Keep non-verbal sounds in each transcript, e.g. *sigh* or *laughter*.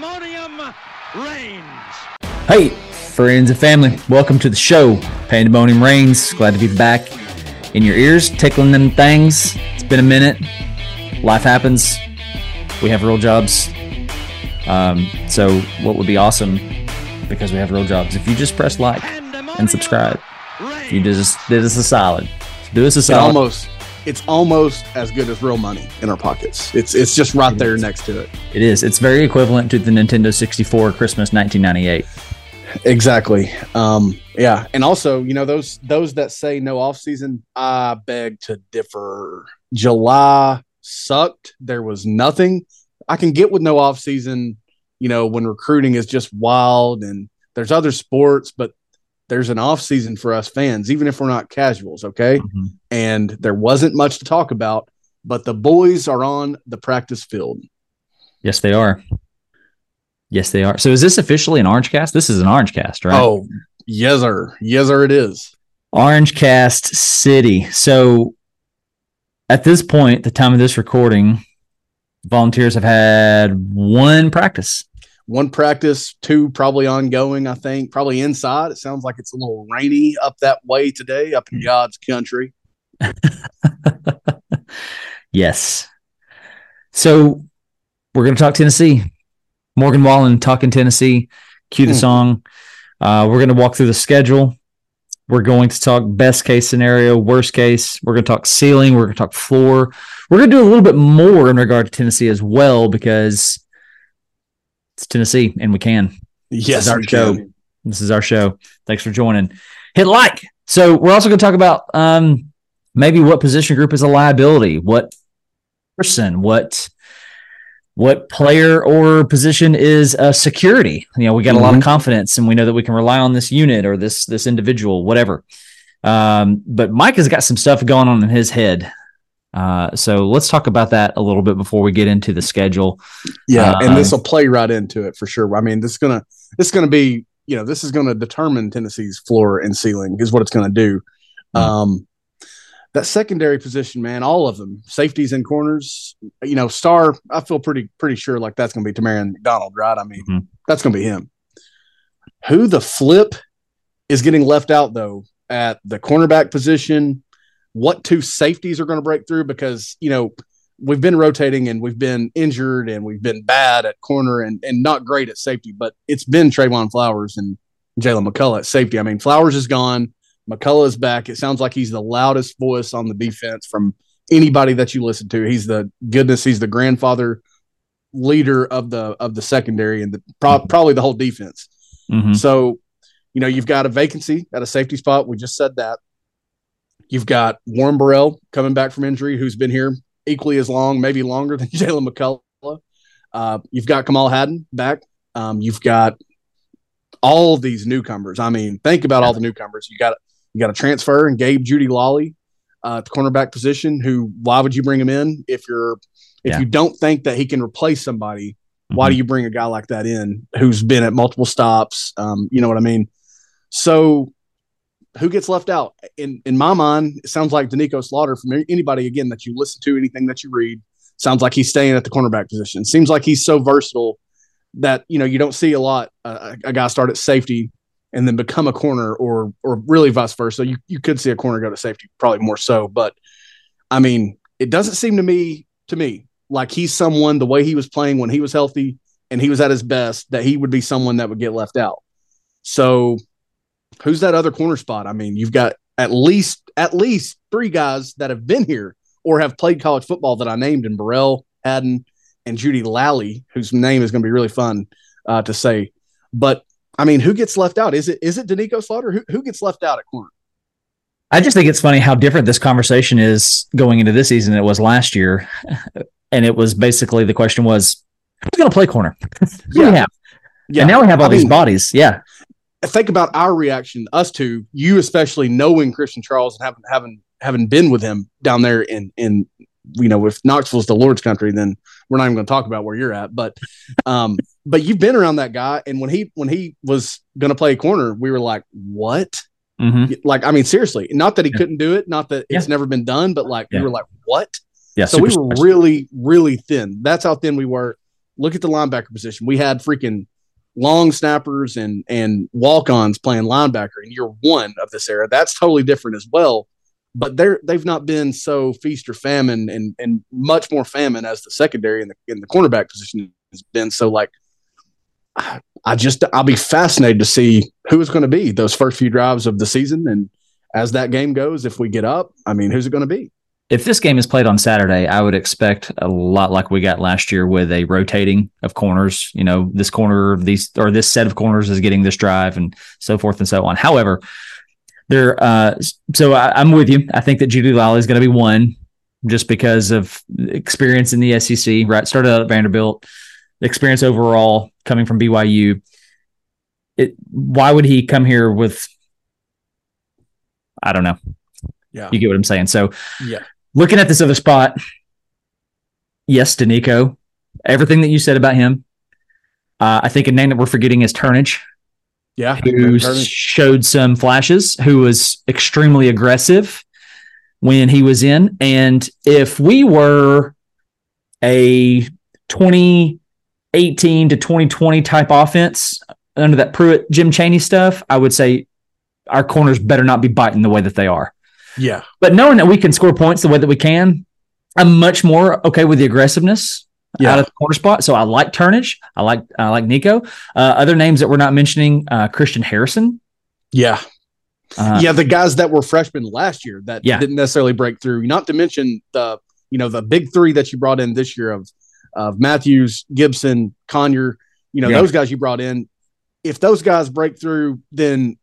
Pandemonium reigns. Hey, friends and family, welcome to the show. Pandemonium Reigns. Glad to be back in your ears, tickling them things. It's been a minute. Life happens. We have real jobs. Um, so, what would be awesome because we have real jobs if you just press like and subscribe. If you just did us a solid, do us a It solid. almost it's almost as good as real money in our pockets. It's it's just right there next to it. It is. It's very equivalent to the Nintendo 64 Christmas 1998. Exactly. Um, yeah, and also, you know, those those that say no off season, I beg to differ. July sucked. There was nothing. I can get with no off season, you know, when recruiting is just wild and there's other sports, but there's an off season for us fans, even if we're not casuals, okay? Mhm. And there wasn't much to talk about, but the boys are on the practice field. Yes, they are. Yes, they are. So, is this officially an Orange Cast? This is an Orange Cast, right? Oh, yes, sir. Yes, sir, it is. Orange Cast City. So at this point, the time of this recording, volunteers have had one practice. One practice, two probably ongoing, I think, probably inside. It sounds like it's a little rainy up that way today, up in God's country. *laughs* yes. So we're going to talk Tennessee. Morgan Wallen talking Tennessee. Cue the Hmm. song. Uh, we're going to walk through the schedule. We're going to talk best case scenario, worst case. We're going to talk ceiling. We're going to talk floor. We're going to do a little bit more in regard to Tennessee as well because it's Tennessee and we can. Yes, our show. can. This is our show. Thanks for joining. Hit like. So we're also going to talk about um, maybe what position group is a liability, what person, what what player or position is a security. You know, we got a lot of Mhm. confidence, and we know that we can rely on this unit or this this individual, whatever. Um, but Mike has got some stuff going on in his head. Uh, so let's talk about that a little bit before we get into the schedule. Yeah, Um, and this will play right into it for sure. I mean, this is gonna this is gonna be you know this is gonna determine Tennessee's floor and ceiling is what it's gonna do. Mhm. Um, that secondary position, man, all of them, safeties and corners. You know, star. I feel pretty pretty sure like that's gonna be Tamarion McDonald, right? I mean, Mhm. that's gonna be him. Who the flip is getting left out though at the cornerback position? What two safeties are going to break through? Because you know we've been rotating and we've been injured and we've been bad at corner and, and not great at safety, but it's been Trevon Flowers and Jaylen McCollough at safety. I mean, Flowers is gone. McCollough is back. It sounds like he's the loudest voice on the defense from anybody that you listen to. He's the goodness. He's the grandfather leader of the of the secondary and the pro- probably the whole defense. Mhm. So, you know, you've got a vacancy at a safety spot. We just said that. You've got Warren Burrell coming back from injury, who's been here equally as long, maybe longer than *laughs* Jaylen McCollough. Uh, you've got Kamal Hadden back. Um, you've got all these newcomers. I mean, think about all the newcomers. You got you got a transfer and Gabe Jeudy-Lally uh, at the cornerback position. Who? Why would you bring him in if you're if Yeah. you don't think that he can replace somebody? Why Mhm. do you bring a guy like that in who's been at multiple stops? Um, you know what I mean? So who gets left out? In in my mind, it sounds like Doneiko Slaughter from anybody again that you listen to, anything that you read, sounds like he's staying at the cornerback position. Seems like he's so versatile that you know you don't see a lot uh, a guy start at safety and then become a corner or or really vice versa. You you could see a corner go to safety, probably more so, but I mean, it doesn't seem to me to me like he's someone the way he was playing when he was healthy and he was at his best that he would be someone that would get left out. So who's that other corner spot? I mean, you've got at least at least three guys that have been here or have played college football that I named in Burrell, Hadden, and Jeudy-Lally, whose name is going to be really fun uh, to say. But I mean, who gets left out? Is it is it Doneiko Slaughter? Who who gets left out at corner? I just think it's funny how different this conversation is going into this season than it was last year. *laughs* And it was basically the question was, who's going to play corner? *laughs* Yeah. Yeah, And now we have all I these mean, bodies. Yeah. Think about our reaction, us two, you especially knowing Christian Charles and having having having been with him down there in in you know if Knoxville's the Lord's country, then we're not even going to talk about where you're at. But um, but you've been around that guy, and when he when he was going to play a corner, we were like, what? Mhm. Like, I mean, seriously, not that he Yeah. couldn't do it, not that it's never been done, but like Yeah. we were like, what? Yeah. so we were superstars. really, really thin. That's how thin we were. look at the linebacker position. We had freaking long snappers and and walk-ons playing linebacker in year one of this era. That's totally different as well. But they're they've not been so feast or famine and and much more famine as the secondary and the in the cornerback position has been. So like I just I'll be fascinated to see who is going to be those first few drives of the season and as that game goes, if we get up, I mean, who's it going to be? If this game is played on Saturday, I would expect a lot like we got last year with a rotating of corners. You know, this corner, of these or this set of corners is getting this drive and so forth and so on. However, there, uh, so I, am with you. I think that Jeudy-Lally is going to be one just because of experience in the SEC. Right, started out at Vanderbilt, experience overall coming from BYU. It, why would he come here with? I don't know. Yeah, you get what I'm saying. So, yeah, looking at this other spot, yes, Doneiko, everything that you said about him. Uh, I think a name that we're forgetting is Turnage. Yeah, who showed some flashes, who was extremely aggressive when he was in. And if we were a 2018 to 2020 type offense under that Pruitt, Jim Chaney stuff, I would say our corners better not be biting the way that they are. Yeah. But knowing that we can score points the way that we can, I'm much more okay with the aggressiveness yeah. out of the corner spot. So I like Turnage. I like I like Nico. Uh, other names that we're not mentioning, uh, Christian Harrison. Yeah. Uh, yeah, the guys that were freshmen last year that yeah. didn't necessarily break through. Not to mention the you know the big three that you brought in this year of of Matthews, Gibson, Conyer. You know yeah. those guys you brought in. If those guys break through, then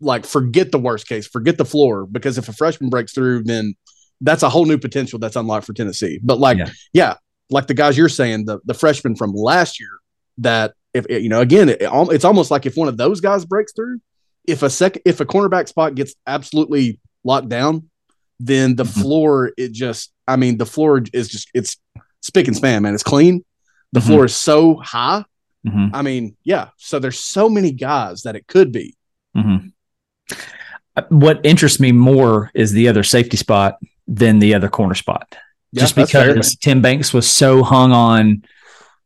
like forget the worst case, forget the floor, because if a freshman breaks through, then that's a whole new potential that's unlocked for Tennessee. But like, yeah, yeah like the guys you're saying, the the freshman from last year, that if you know, again, it, it's almost like if one of those guys breaks through, if a second, if a cornerback spot gets absolutely locked down, then the mm-hmm. floor, it just, I mean, the floor is just, it's spick and span, man. It's clean. The mm-hmm. floor is so high. Mm-hmm. I mean, yeah. So there's so many guys that it could be. Mm-hmm. What interests me more is the other safety spot than the other corner spot. Yeah, just because Tim Banks was so hung on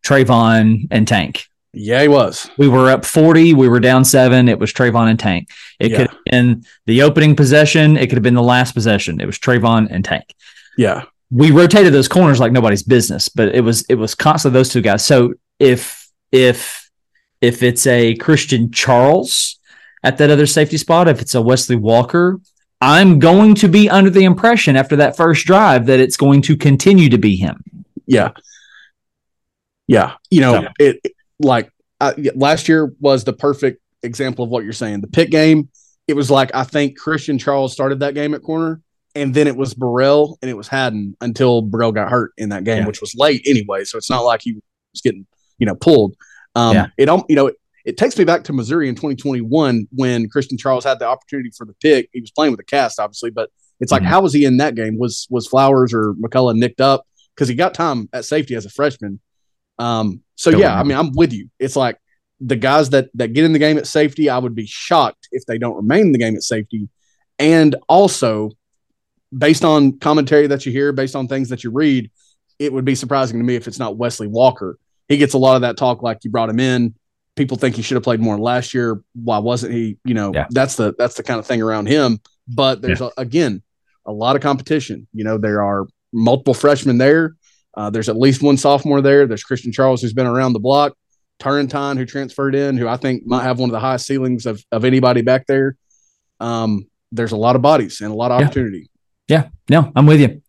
Trevon and Tank. Yeah, he was. We were up 40. We were down seven. It was Trevon and Tank. It yeah. could have been the opening possession. It could have been the last possession. It was Trevon and Tank. Yeah. We rotated those corners like nobody's business, but it was it was constantly those two guys. So if if if it's a Christian Charles at that other safety spot, if it's a Wesley Walker, I'm going to be under the impression after that first drive that it's going to continue to be him. Yeah. Yeah. You know, so. it, it, like last year was the perfect example of what you're saying. The pit game, it was like I think Christian Charles started that game at corner, and then it was Burrell and it was Hadden until Burrell got hurt in that game, yeah. which was late anyway. So it's not like he was getting you know pulled. Um, yeah. It don't you know it takes me back to Missouri in 2021 when Christian Charles had the opportunity for the pick. He was playing with the cast, obviously, but it's like, mm-hmm. how was he in that game? Was was Flowers or McCollough nicked up because he got time at safety as a freshman? Um, so Don't yeah, I mean, I'm with you. It's like the guys that that get in the game at safety, I would be shocked if they don't remain in the game at safety. And also, based on commentary that you hear, based on things that you read, it would be surprising to me if it's not Wesley Walker. He gets a lot of that talk like you brought him in people think he should have played more last year. Why wasn't he? You know, yeah. that's the that's the kind of thing around him. But there's yeah. a, again a lot of competition. You know, there are multiple freshmen there. Uh, there's at least one sophomore there. There's Christian Charles who's been around the block. Turrentine who transferred in, who I think might have one of the highest ceilings of, of anybody back there. Um, there's a lot of bodies and a lot of yeah. opportunity. Yeah, no, I'm with you.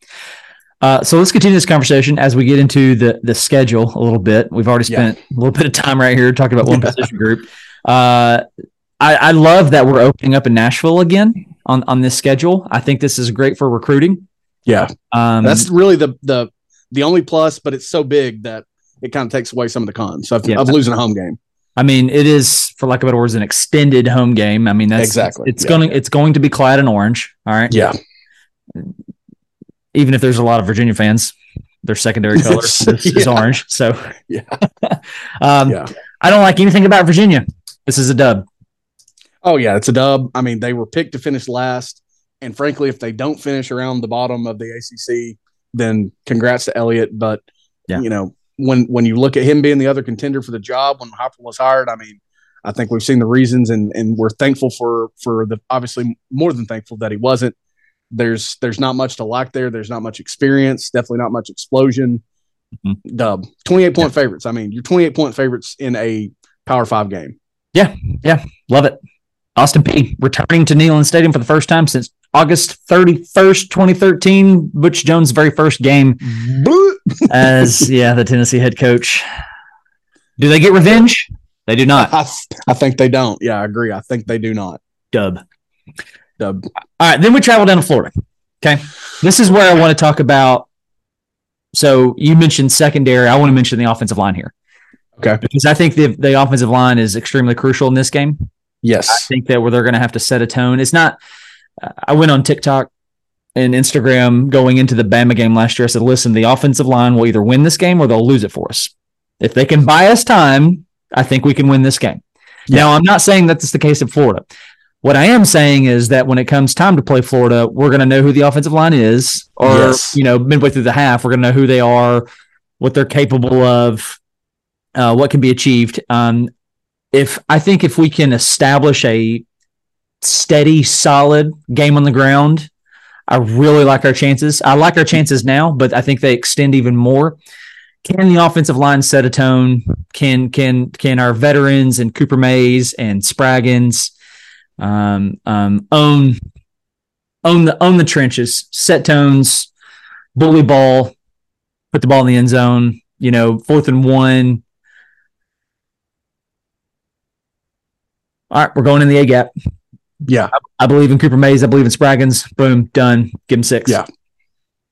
Uh, so let's continue this conversation as we get into the the schedule a little bit. We've already spent yeah. a little bit of time right here talking about one *laughs* position group. Uh, I, I love that we're opening up in Nashville again on on this schedule. I think this is great for recruiting. Yeah, um, that's really the the the only plus, but it's so big that it kind of takes away some of the cons of, yeah. of losing a home game. I mean, it is, for lack of better words, an extended home game. I mean, that's exactly. It's, it's yeah. going. It's going to be clad in orange. All right. Yeah even if there's a lot of Virginia fans, their secondary color is, *laughs* yeah. is, orange. So yeah. *laughs* um, yeah. I don't like anything about Virginia. This is a dub. Oh yeah, it's a dub. I mean, they were picked to finish last, and frankly, if they don't finish around the bottom of the ACC, then congrats to Elliott. But yeah. you know, when when you look at him being the other contender for the job when Heupel was hired, I mean, I think we've seen the reasons, and and we're thankful for for the obviously more than thankful that he wasn't. There's there's not much to like there. There's not much experience. Definitely not much explosion. Mm-hmm. Dub twenty eight point yeah. favorites. I mean, you're twenty eight point favorites in a Power Five game. Yeah, yeah, love it. Austin Peay returning to Neyland Stadium for the first time since August 31st, 2013, Butch Jones' very first game as *laughs* yeah, the Tennessee head coach. Do they get revenge? They do not. I, I think they don't. Yeah, I agree. I think they do not. Dub. Dub. All right, then we travel down to Florida. Okay. This is where I want to talk about. So you mentioned secondary. I want to mention the offensive line here. Okay. Because I think the the offensive line is extremely crucial in this game. Yes. I think that where they're going to have to set a tone. It's not I went on TikTok and Instagram going into the Bama game last year. I said, listen, the offensive line will either win this game or they'll lose it for us. If they can buy us time, I think we can win this game. Yeah. Now, I'm not saying that that's the case in Florida. What I am saying is that when it comes time to play Florida, we're going to know who the offensive line is, or yes. you know, midway through the half, we're going to know who they are, what they're capable of, uh, what can be achieved. Um, if I think if we can establish a steady, solid game on the ground, I really like our chances. I like our chances now, but I think they extend even more. Can the offensive line set a tone? Can can can our veterans and Cooper Mays and Spraggins um, um, own own the own the trenches, set tones, bully ball, put the ball in the end zone. You know, fourth and one. All right, we're going in the A gap. Yeah. I, I, believe in Cooper Mays. I believe in Spraggins. Boom, done. Give him six. Yeah.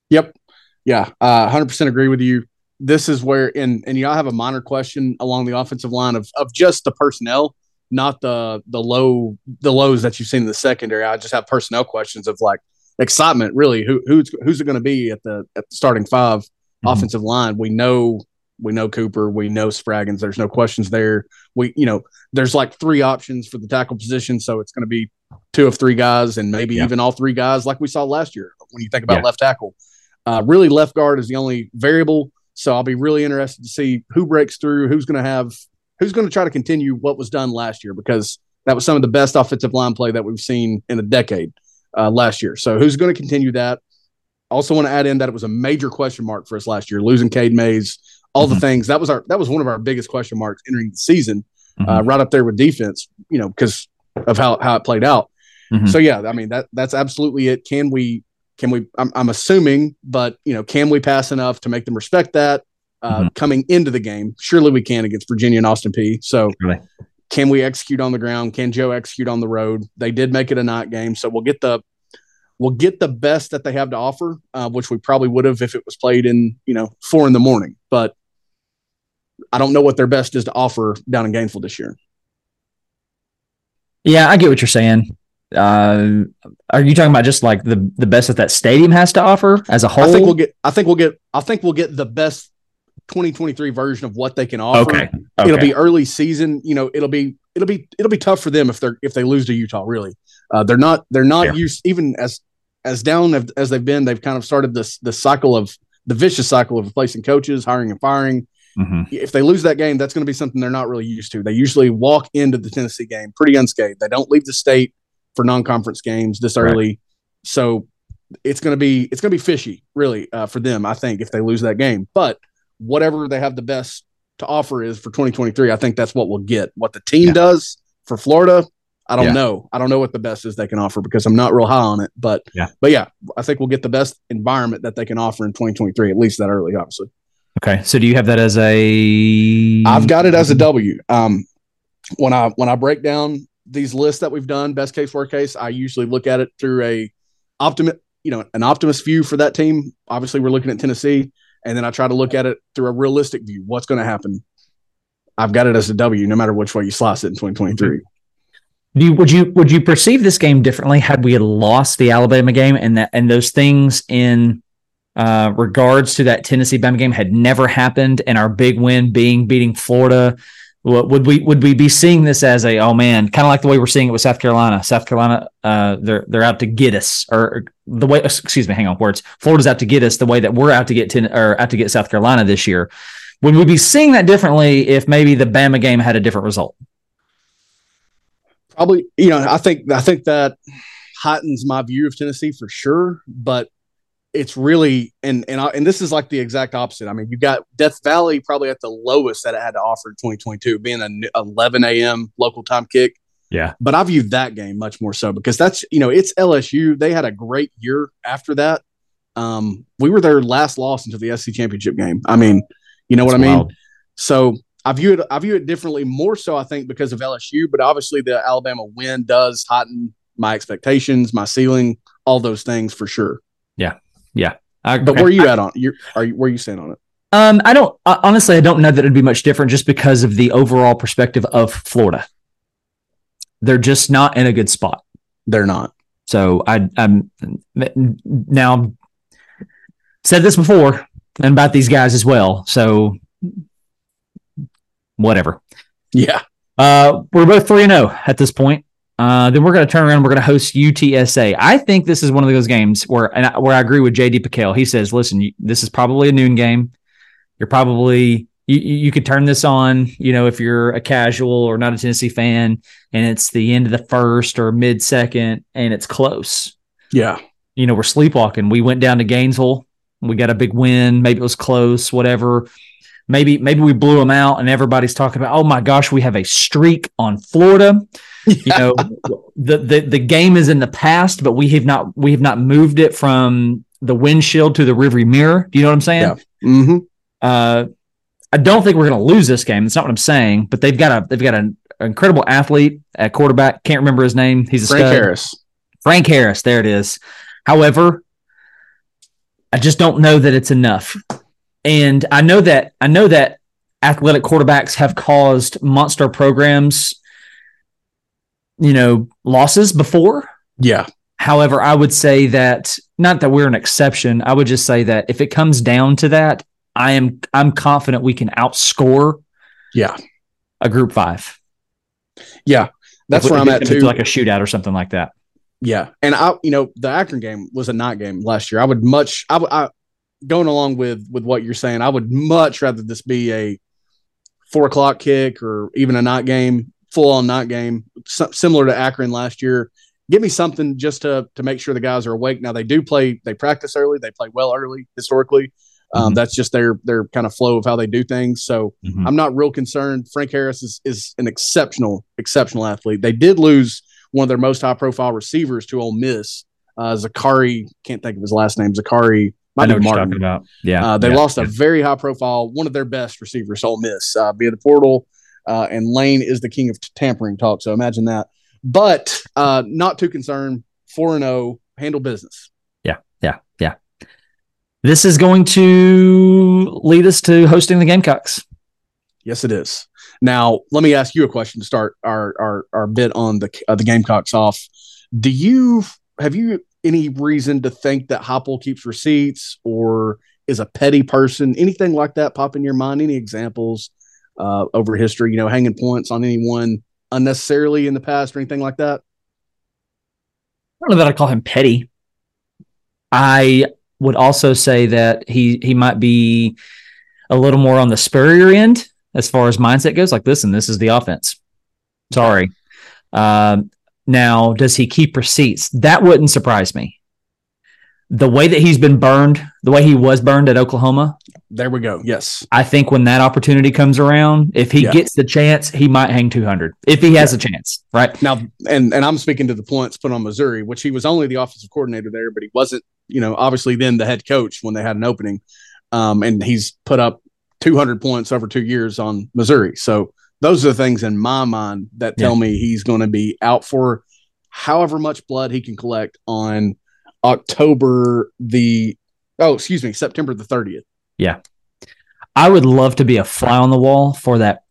Yep. Yeah. Uh, 100% agree with you. This is where, and, and y'all have a minor question along the offensive line of, of just the personnel, not the, the low, the lows that you've seen in the secondary. I just have personnel questions of like excitement, really. Who, who's, who's it going to be at the, at the starting 5 mm-hmm. offensive line? We know we know Cooper. We know Spraggins. There's no questions there. We, you know, there's like three options for the tackle position, so it's going to be two of three guys, and maybe yeah. even all three guys, like we saw last year. When you think about yeah. left tackle, uh, really left guard is the only variable. So I'll be really interested to see who breaks through, who's going to have, who's going to try to continue what was done last year because that was some of the best offensive line play that we've seen in a decade uh, last year. So who's going to continue that? Also want to add in that it was a major question mark for us last year, losing Cade Mays all mm-hmm. the things. That was our that was one of our biggest question marks entering the season, mm-hmm. uh, right up there with defense. You know, because of how how it played out. Mm-hmm. So yeah, I mean that that's absolutely it. Can we can we? I'm, I'm, assuming, but you know, can we pass enough to make them respect that uh, mm-hmm. coming into the game? Surely we can against Virginia and Austin Peay. So. Really? Can we execute on the ground? Can Joe execute on the road? They did make it a night game, so we'll get the we'll get the best that they have to offer, uh, which we probably would have if it was played in you know four in the morning. But I don't know what their best is to offer down in Gainesville this year. Yeah, I get what you're saying. Uh, are you talking about just like the the best that that stadium has to offer as a whole? I think we'll get. I think we'll get. I think we'll get the best 2023 version of what they can offer. Okay. okay. It'll be early season. You know, it'll be it'll be it'll be tough for them if they're if they lose to Utah. Really, uh, they're not they're not yeah. used even as as down as they've been. They've kind of started this the cycle of the vicious cycle of replacing coaches, hiring and firing. Mm-hmm. If they lose that game, that's going to be something they're not really used to. They usually walk into the Tennessee game pretty unscathed. They don't leave the state for non-conference games this early, right. so it's going to be it's going to be fishy, really, uh, for them. I think if they lose that game, but whatever they have the best to offer is for 2023. I think that's what we'll get. What the team yeah. does for Florida, I don't yeah. know. I don't know what the best is they can offer because I'm not real high on it. But yeah, but yeah, I think we'll get the best environment that they can offer in 2023, at least that early, obviously. Okay. So do you have that as a I've got it as a W. Um when I when I break down these lists that we've done, best case, worst case, I usually look at it through a optimist, you know, an optimist view for that team. Obviously, we're looking at Tennessee, and then I try to look at it through a realistic view. What's going to happen? I've got it as a W, no matter which way you slice it in 2023. Do you, would you would you perceive this game differently had we had lost the Alabama game and that and those things in uh, regards to that Tennessee Bama game had never happened, and our big win being beating Florida. Would we would we be seeing this as a oh man, kind of like the way we're seeing it with South Carolina? South Carolina, uh, they're they're out to get us, or the way excuse me, hang on, words. Florida's out to get us the way that we're out to get ten, or out to get South Carolina this year. Would we be seeing that differently if maybe the Bama game had a different result? Probably, you know, I think I think that heightens my view of Tennessee for sure, but it's really and and I, and this is like the exact opposite. I mean, you got Death Valley probably at the lowest that it had to offer in 2022, being an 11 a.m. local time kick. Yeah, but I viewed that game much more so because that's you know it's LSU. They had a great year after that. Um, we were their last loss into the SEC championship game. I mean, you know that's what I mean. So I view it I view it differently, more so I think because of LSU, but obviously the Alabama win does heighten my expectations, my ceiling, all those things for sure. Yeah, yeah. I, but where are you at on? You are you where are you saying on it? Um, I don't honestly. I don't know that it'd be much different, just because of the overall perspective of Florida. They're just not in a good spot. They're not. So I, I'm now said this before and about these guys as well. So whatever. Yeah. Uh, we're both three and zero oh at this point. Uh, then we're going to turn around. We're going to host UTSA. I think this is one of those games where, and I, where I agree with JD PicKell. He says, "Listen, you, this is probably a noon game. You're probably you, you could turn this on, you know, if you're a casual or not a Tennessee fan, and it's the end of the first or mid second, and it's close. Yeah, you know, we're sleepwalking. We went down to Gainesville. We got a big win. Maybe it was close. Whatever." Maybe maybe we blew them out and everybody's talking about oh my gosh we have a streak on florida yeah. *laughs* You know, the, the the game is in the past, but we have not we have not moved it from the windshield to the rearview mirror. Do you know what I'm saying? Yeah. Mm-hmm. Uh, I don't think we're going to lose this game. That's not what I'm saying. But they've got a they've got an incredible athlete at quarterback. Can't remember his name. He's a Frank stud. Harris. Frank Harris. There it is. However, I just don't know that it's enough. And I know that I know that athletic quarterbacks have caused monster programs you know, losses before. Yeah. However, I would say that not that we're an exception. I would just say that if it comes down to that, I am I'm confident we can outscore yeah a group five. Yeah. That's if, where if, I'm at too. Like a shootout or something like that. Yeah. And I you know, the Akron game was a night game last year. I would much I would I going along with with what you're saying, I would much rather this be a four o'clock kick or even a night game full on night game, similar to Akron last year. Give me something just to to make sure the guys are awake. Now they do play, they practice early, they play well early historically. Um, mm-hmm. That's just their their kind of flow of how they do things. So mm-hmm. I'm not real concerned. Frank Harris is is an exceptional exceptional athlete. They did lose one of their most high profile receivers to Ole Miss. Uh, Zakari can't think of his last name. Zakari. I know what Martin. you're talking about. Yeah, uh, they yeah, lost yeah. a very high profile, one of their best receivers, Ole Miss, uh, via the portal. Uh, and Lane is the king of tampering talk. So imagine that. But uh, not too concerned. 4 and 0, handle business. Yeah. Yeah. Yeah. This is going to lead us to hosting the Gamecocks. Yes, it is. Now, let me ask you a question to start our our, our bit on the uh, the Gamecocks off. Do you have you any reason to think that Heupel keeps receipts or is a petty person? Anything like that pop in your mind? Any examples uh, over history, you know, hanging points on anyone unnecessarily in the past or anything like that? I don't know that I call him petty. I would also say that he he might be a little more on the Spurrier end as far as mindset goes. Like, listen, this is the offense. Sorry. Um, now, does he keep receipts? That wouldn't surprise me the way that he's been burned, the way he was burned at Oklahoma. There we go. Yes. I think when that opportunity comes around, if he yeah. gets the chance, he might hang 200 if he has yeah. a chance. Right. Now, and, and I'm speaking to the points put on Missouri, which he was only the offensive coordinator there, but he wasn't, you know, obviously then the head coach when they had an opening. Um, and he's put up 200 points over two years on Missouri. So those are the things in my mind that tell yeah. me he's going to be out for however much blood he can collect on October the oh, excuse me, September the 30th. Yeah. I would love to be a fly on the wall for that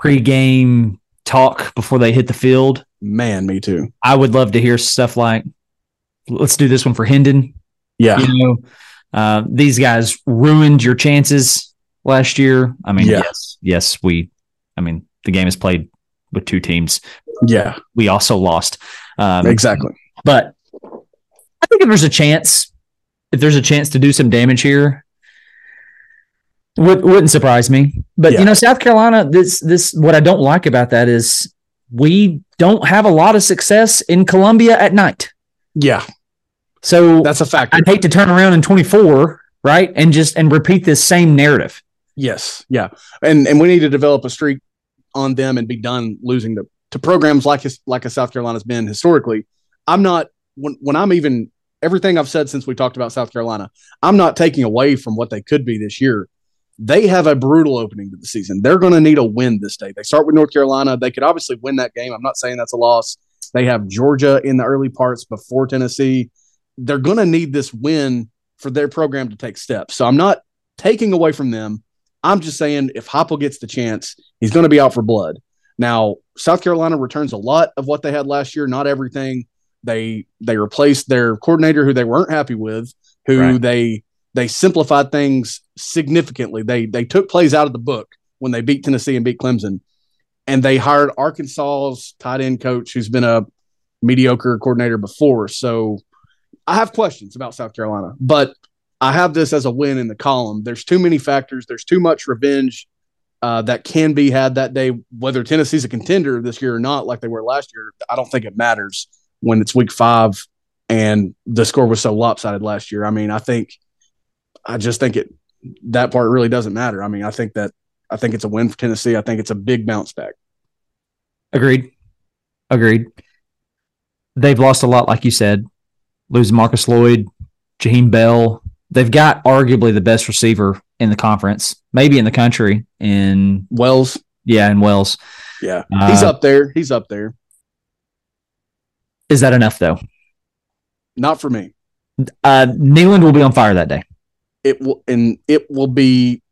pregame talk before they hit the field. Man, me too. I would love to hear stuff like, let's do this one for Hendon. Yeah. You know, uh, these guys ruined your chances last year. I mean, yeah. yes, yes, we, I mean, the game is played with two teams. Yeah. We also lost. Um, exactly. But I think if there's a chance, if there's a chance to do some damage here, Would, wouldn't surprise me. But Yeah. you know, South Carolina, this this what I don't like about that is we don't have a lot of success in Columbia at night. Yeah, So that's a fact. I'd hate to turn around in 24, right? And just and repeat this same narrative. Yes, yeah, and and we need to develop a streak on them and be done losing to, to programs like his, like a South Carolina's been historically. I'm not when when I'm even everything I've said since we talked about South Carolina. I'm not taking away from what they could be this year. They have a brutal opening to the season. They're going to need a win this day. They start with North Carolina. They could obviously win that game. I'm not saying that's a loss. They have Georgia in the early parts before Tennessee. They're going to need this win for their program to take steps. So I'm not taking away from them. I'm just saying if Heupel gets the chance, he's going to be out for blood. Now, South Carolina returns a lot of what they had last year, not everything. They they replaced their coordinator who they weren't happy with, who Right. they they simplified things significantly. They they took plays out of the book when they beat Tennessee and beat Clemson. And they hired Arkansas's tight end coach who's been a mediocre coordinator before. So I have questions about South Carolina, but I have this as a win in the column. There's too many factors. There's too much revenge uh, that can be had that day. Whether Tennessee's a contender this year or not, like they were last year, I don't think it matters when it's week five and the score was so lopsided last year. I mean, I think, I just think it that part really doesn't matter. I mean, I think that I think it's a win for Tennessee. I think it's a big bounce back. Agreed. Agreed. They've lost a lot, like you said. Losing Marcus Lloyd, Jaheim Bell. They've got arguably the best receiver in the conference, maybe in the country. In Wells, yeah, in Wells. yeah, he's Uh, up there. He's up there. Is that enough though? Not for me. Uh, Neyland will be on fire that day. it will and it will be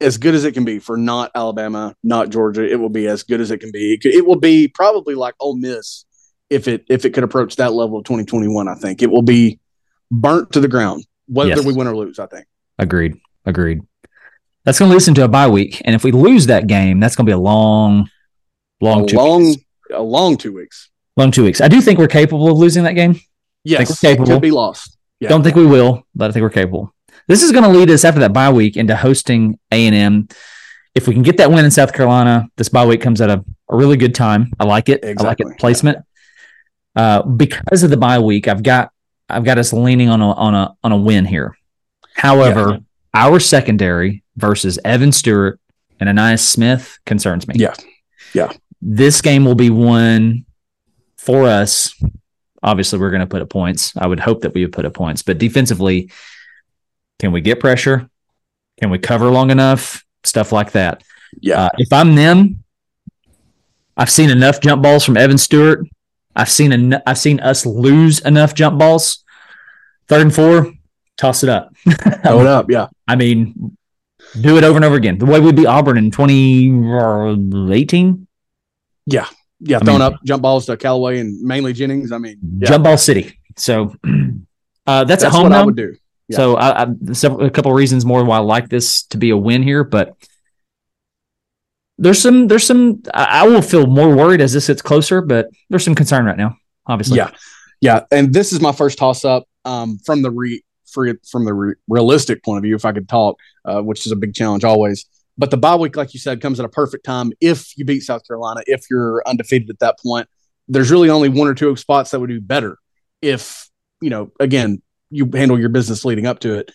as good as it can be for not Alabama, not Georgia. It will be as good as it can be. It, could- it will be probably like Ole Miss if it if it could approach that level of 2021. I think it will be burnt to the ground, whether Yes. we win or lose. I think. Agreed. Agreed. That's going to lead us into a bye week, and if we lose that game, that's going to be a long, long, a two long, weeks. a long two weeks. long two weeks. I do think we're capable of losing that game. Yes, we're capable. could be lost. Yeah. Don't think we will, but I think we're capable. This is going to lead us after that bye week into hosting A and M. If we can get that win in South Carolina, this bye week comes at a, a really good time. I like it. I like it placement. Uh, because of the bye week, I've got I've got us leaning on a on a on a win here. However, our secondary versus Evan Stewart and Ainias Smith concerns me. Yeah. Yeah. This game will be won for us. Obviously, we're going to put up points. I would hope that we would put up points, but defensively, can we get pressure? Can we cover long enough? Stuff like that. Yeah, Uh, if I'm them, I've seen enough jump balls from Evan Stewart. I've seen en- I've seen us lose enough jump balls. Third and four, toss it up. *laughs* throw it up. Yeah, I mean, do it over and over again. The way we beat Auburn in 2018, yeah, yeah. I Throwing mean- up jump balls to Callaway and mainly Jennings. I mean, yeah, jump ball city. So *clears throat* uh, that's, that's at home what I would do. Yeah. So I, I, several, a couple of reasons more why I like this to be a win here, but there's some there's some I, I will feel more worried as this gets closer, but there's some concern right now. Obviously, Yeah, yeah, and this is my first toss up um, from the re from the re- realistic point of view, if I could talk, uh, which is a big challenge always. But the bye week, like you said, comes at a perfect time if you beat South Carolina, if you're undefeated at that point. There's really only one or two spots that would do better if you know. Again, you handle your business leading up to it.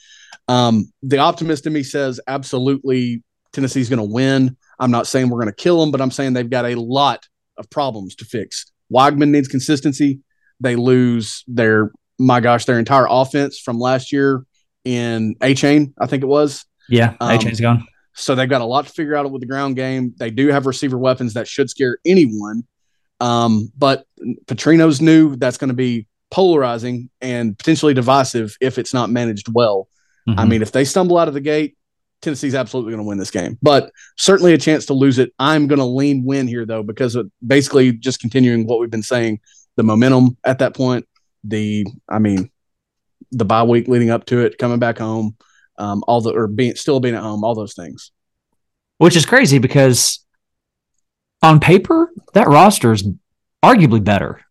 Um, the optimist in me says absolutely Tennessee's going to win. I'm not saying we're going to kill them, but I'm saying they've got a lot of problems to fix. Weigman needs consistency. They lose their my gosh, their entire offense from last year in Achane, I think it was. yeah. Um, Achane's gone. So they've got a lot to figure out with the ground game. They do have receiver weapons that should scare anyone. Um, but Petrino's new. That's going to be polarizing and potentially divisive if it's not managed well. I Mhm. mean, if they stumble out of the gate, Tennessee's absolutely going to win this game, but certainly a chance to lose it. I'm going to lean win here though, because of basically just continuing what we've been saying, the momentum at that point, the, I mean, the bye week leading up to it, coming back home, um, all the, or being, still being at home, all those things. which is crazy because on paper that roster is arguably better.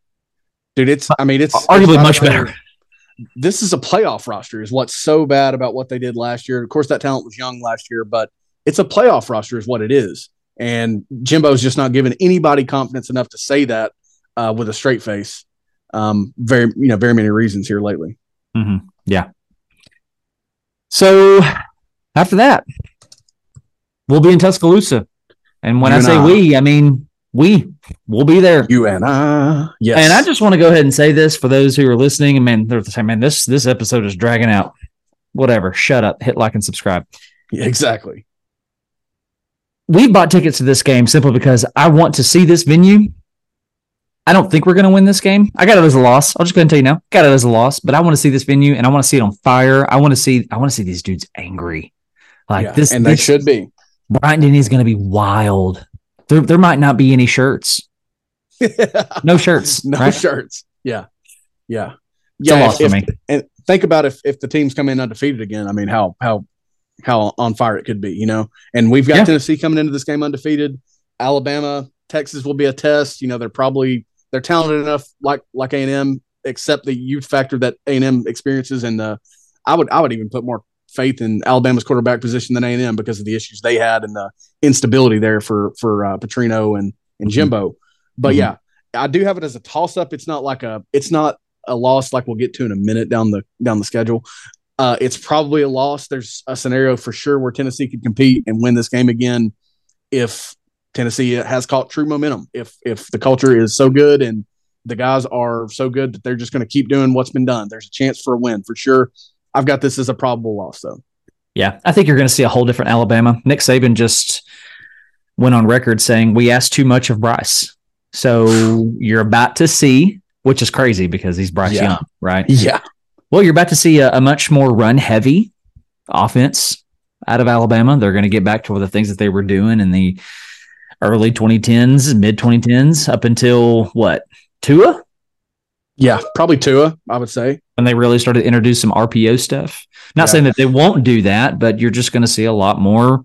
Dude, it's, I mean, it's Arguably it's much right better. *laughs* this is a playoff roster. Is what's so bad about what they did last year. Of course, that talent was young last year, but it's a playoff roster, is what it is. And Jimbo's just not giving anybody confidence enough to say that uh, with a straight face. Um, very, you know, very many reasons here lately. Mm-hmm. Yeah. So after that, we'll be in Tuscaloosa. And when You I say I. we, I mean we. We'll be there. You and I, yes, And I just want to go ahead and say this for those who are listening. And man, they're saying, man, this this episode is dragging out. Whatever. Shut up. Hit like and subscribe. Yeah, exactly. We bought tickets to this game simply because I want to see this venue. I don't think we're going to win this game. I got it as a loss. I'll just go ahead and tell you now. Got it as a loss, but I want to see this venue and I want to see it on fire. I want to see. I want to see these dudes angry. Like Yeah, this, and they this- should be. Bryant Denny is going to be wild. There, there might not be any shirts. *laughs* No shirts. no right? shirts. Yeah, yeah, It's a loss if- for me. and think about if if the teams come in undefeated again. I mean, how how how on fire it could be, you know. And we've got Yeah. Tennessee coming into this game undefeated. Alabama, Texas will be a test. You know, they're probably they're talented enough, like like A and M, except the youth factor that A and M experiences. And uh, I would I would even put more faith in Alabama's quarterback position than A and M because of the issues they had and the instability there for for uh, Petrino and and Mhm. Jimbo. But Mhm. yeah, I do have it as a toss up. It's not like a it's not a loss like we'll get to in a minute down the down the schedule. Uh, it's probably a loss. There's a scenario for sure where Tennessee could compete and win this game again if Tennessee has caught true momentum. If if the culture is so good and the guys are so good that they're just going to keep doing what's been done, there's a chance for a win for sure. I've got this as a probable loss though. Yeah, I think you're going to see a whole different Alabama. Nick Saban just went on record saying we asked too much of Bryce. So you're about to see, which is crazy because he's Bryce Yeah. Young, right? Yeah, Well, you're about to see a, a much more run heavy offense out of Alabama. They're going to get back to the things that they were doing and the early 2010s, mid 2010s, up until what? Tua? yeah, probably Tua. I would say. When they really started to introduce some RPO stuff. Not Yeah. saying that they won't do that, but you're just going to see a lot more.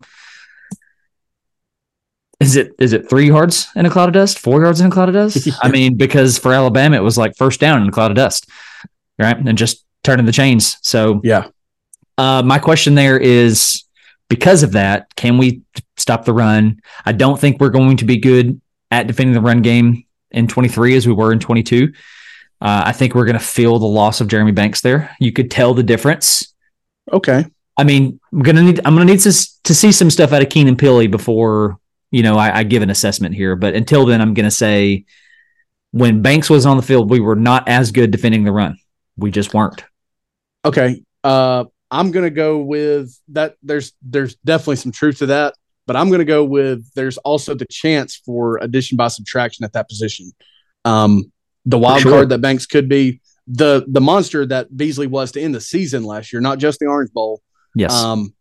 Is it is it three yards in a cloud of dust? Four yards in a cloud of dust? *laughs* I mean, because for Alabama, it was like first down in a cloud of dust, right? And just turning the chains. So Yeah, Uh, my question there is because of that, can we stop the run? I don't think we're going to be good at defending the run game in 23 as we were in 22. Uh, I think we're going to feel the loss of Jeremy Banks there. You could tell the difference. okay. I mean, I'm gonna need I'm gonna need to, to see some stuff out of Keenan Pili before you know I, I give an assessment here. But until then, I'm gonna say when Banks was on the field, we were not as good defending the run. We just weren't. Okay. Uh, I'm gonna go with that. There's there's definitely some truth to that, but I'm gonna go with there's also the chance for addition by subtraction at that position. Um, the wild sure. card that Banks could be the the monster that Beasley was to end the season last year, not just the Orange Bowl. Yes. Um,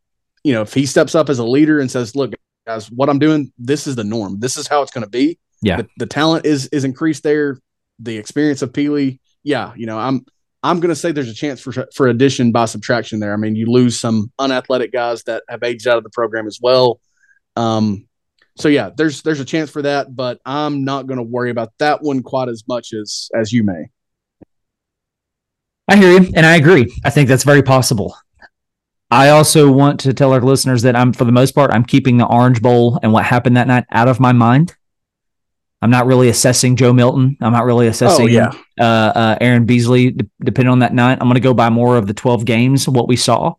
you know, if he steps up as a leader and says, "Look, guys, what I'm doing, this is the norm. This is how it's going to be." Yeah. The, the talent is is increased there. The experience of Pili, yeah. You know, I'm I'm going to say there's a chance for for addition by subtraction there. I mean, you lose some unathletic guys that have aged out of the program as well. Um, so yeah, there's there's a chance for that, but I'm not going to worry about that one quite as much as as you may. I hear you, and I agree. I think that's very possible. I also want to tell our listeners that I'm, for the most part, I'm keeping the Orange Bowl and what happened that night out of my mind. I'm not really assessing Joe Milton. I'm not really assessing Oh, yeah. uh, uh, Aaron Beasley, d- depending on that night. I'm going to go by more of the 12 games, what we saw.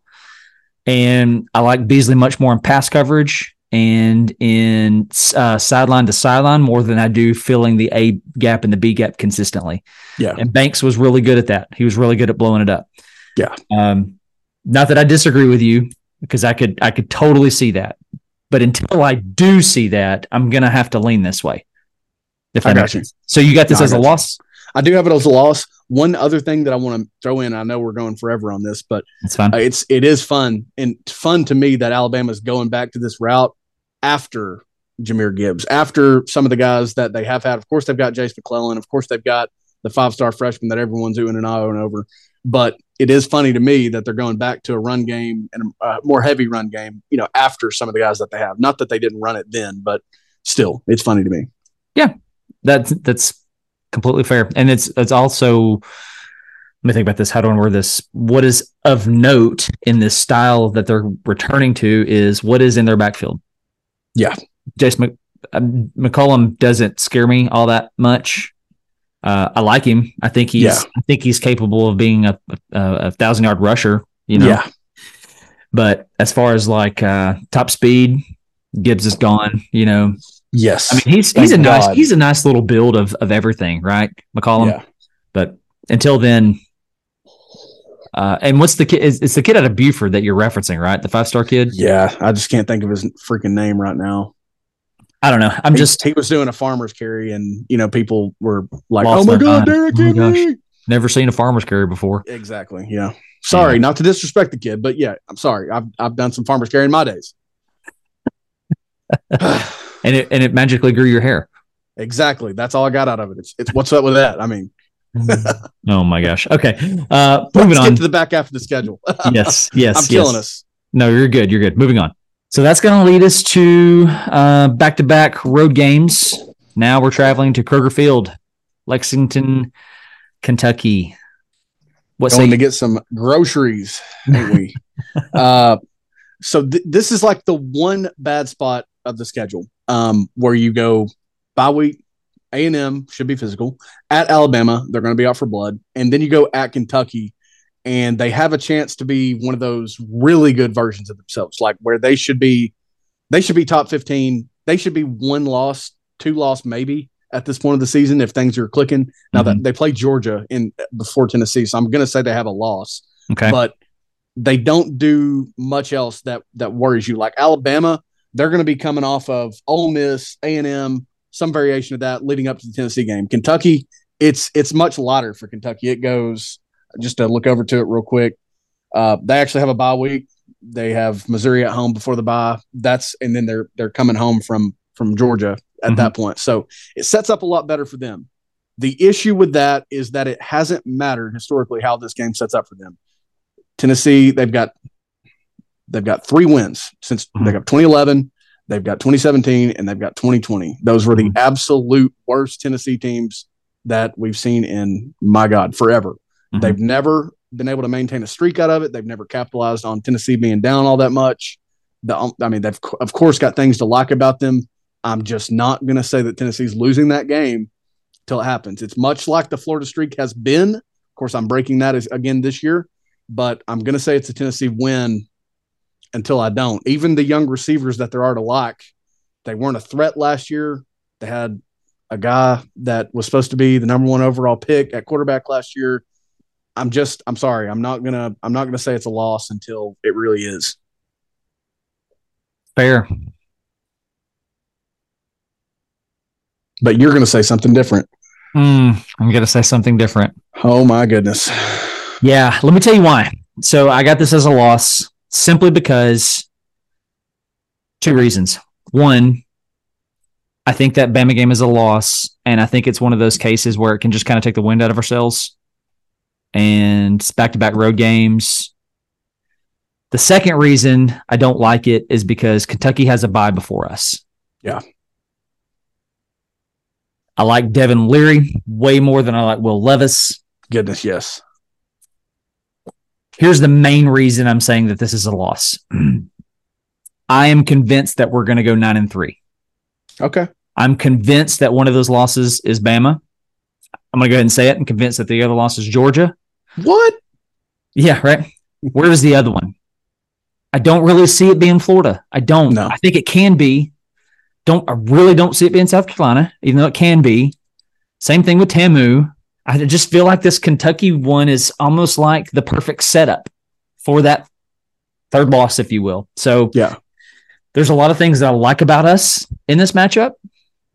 And I like Beasley much more in pass coverage and in uh, sideline to sideline more than I do filling the A gap and the B gap consistently. Yeah. And Banks was really good at that. He was really good at blowing it up. Yeah. Um, not that I disagree with you because I could I could totally see that. But until I do see that, I'm gonna have to lean this way. If I that got makes you. sense. So you got this No, as a you. loss. I do have it as a loss. One other thing that I want to throw in, I know we're going forever on this, but It's fun. Uh, it's it is fun and fun to me that Alabama's going back to this route after Jahmyr Gibbs, after some of the guys that they have had. Of course, they've got Jase McClellan. Of course, they've got the five star freshman that everyone's doing an eye on over. But it is funny to me that they're going back to a run game and a more heavy run game, you know, after some of the guys that they have. Not that they didn't run it then, but still, it's funny to me. That's that's completely fair, and it's it's also Let me think about this. How do I word this? What is of note in this style that they're returning to is what is in their backfield. Yeah. Jason Mc, um, McCollum doesn't scare me all that much. Uh, I like him. I think he's. Yeah. I think he's capable of being a, a, a thousand yard rusher. You know. Yeah. But as far as like uh, top speed, Gibbs is gone. You know. Yes. I mean, he's Thank he's a nice God. he's a nice little build of of everything, right? McCollum. yeah. But until then, uh, and what's the kid? It's, it's the kid out of Buford that you're referencing, right? The five star kid. Yeah. I just can't think of his freaking name right now. I don't know. I'm He- just he was doing a farmer's carry, and you know people were like, "Oh my god, mind. Derrick Oh my gosh. Never seen a farmer's carry before. Exactly. Yeah. Sorry, not to disrespect the kid, but yeah, I'm sorry. I've I've done some farmer's carry in my days. *laughs* *sighs* *laughs* And it and it magically grew your hair. exactly. That's all I got out of it. It's, it's what's up with that? I mean, *laughs* oh my gosh. Okay. Uh, moving let's on. get to the back half of the schedule. *laughs* yes. Yes. I'm killing us. No, you're good. You're good. Moving on. So that's going to lead us to uh, back-to-back road games. Now we're traveling to Kroger Field, Lexington, Kentucky. What say Going to get some groceries, ain't we? *laughs* uh, so th- this is like the one bad spot of the schedule um, where you go by week. A and M should be physical at Alabama. They're going to be out for blood, and then you go at Kentucky, and they have a chance to be one of those really good versions of themselves, like where they should be. They should be top fifteen. They should be one loss, two loss, maybe at this point of the season if things are clicking. Now Mhm. that they play Georgia in before Tennessee, so I'm going to say they have a loss okay? but they don't do much else that that worries you. Like Alabama, they're going to be coming off of Ole Miss, A and M, some variation of that leading up to the Tennessee game. Kentucky, it's it's much lighter for Kentucky. It goes just to look over to it real quick. Uh, they actually have a bye week. They have Missouri at home before the bye. That's and then they're they're coming home from from Georgia at that point. So it sets up a lot better for them. The issue with that is that it hasn't mattered historically how this game sets up for them. Tennessee, they've got they've got three wins since Mhm. they got 2011, they've got 2017, and they've got 2020. Those were the Mhm. absolute worst Tennessee teams that we've seen in my God forever. Mhm. They've never been able to maintain a streak out of it. They've never capitalized on Tennessee being down all that much. The, um, I mean, they've of course got things to like about them. I'm just not going to say that Tennessee's losing that game till it happens. It's much like the Florida streak has been. Of course, I'm breaking that as, again this year, but I'm going to say it's a Tennessee win until I don't. Even the young receivers that there are to like, they weren't a threat last year. They had a guy that was supposed to be the number one overall pick at quarterback last year. I'm just, I'm sorry. I'm not gonna, I'm not gonna say it's a loss until it really is. Fair. But you're gonna say something different. Mm, I'm going to say something different. Oh my goodness. Yeah, let me tell you why. So I got this as a loss simply because two reasons. One, I think that Bama game is a loss, and I think it's one of those cases where it can just kind of take the wind out of ourselves. And back to back road games. The second reason I don't like it is because Kentucky has a bye before us. Yeah. I like Devin Leary way more than I like Will Levis. Goodness, yes. Here's the main reason I'm saying that this is a loss. *clears throat* I am convinced that we're going to go nine and three. Okay. I'm convinced that one of those losses is Bama. I'm going to go ahead and say it. I'm convinced that the other loss is Georgia. What? Yeah, right. Where's the other one? I don't really see it being Florida. I don't. No. I think it can be. Don't I really don't see it being South Carolina, even though it can be. Same thing with Tamu. I just feel like this Kentucky one is almost like the perfect setup for that third loss, if you will. So Yeah. there's a lot of things that I like about us in this matchup.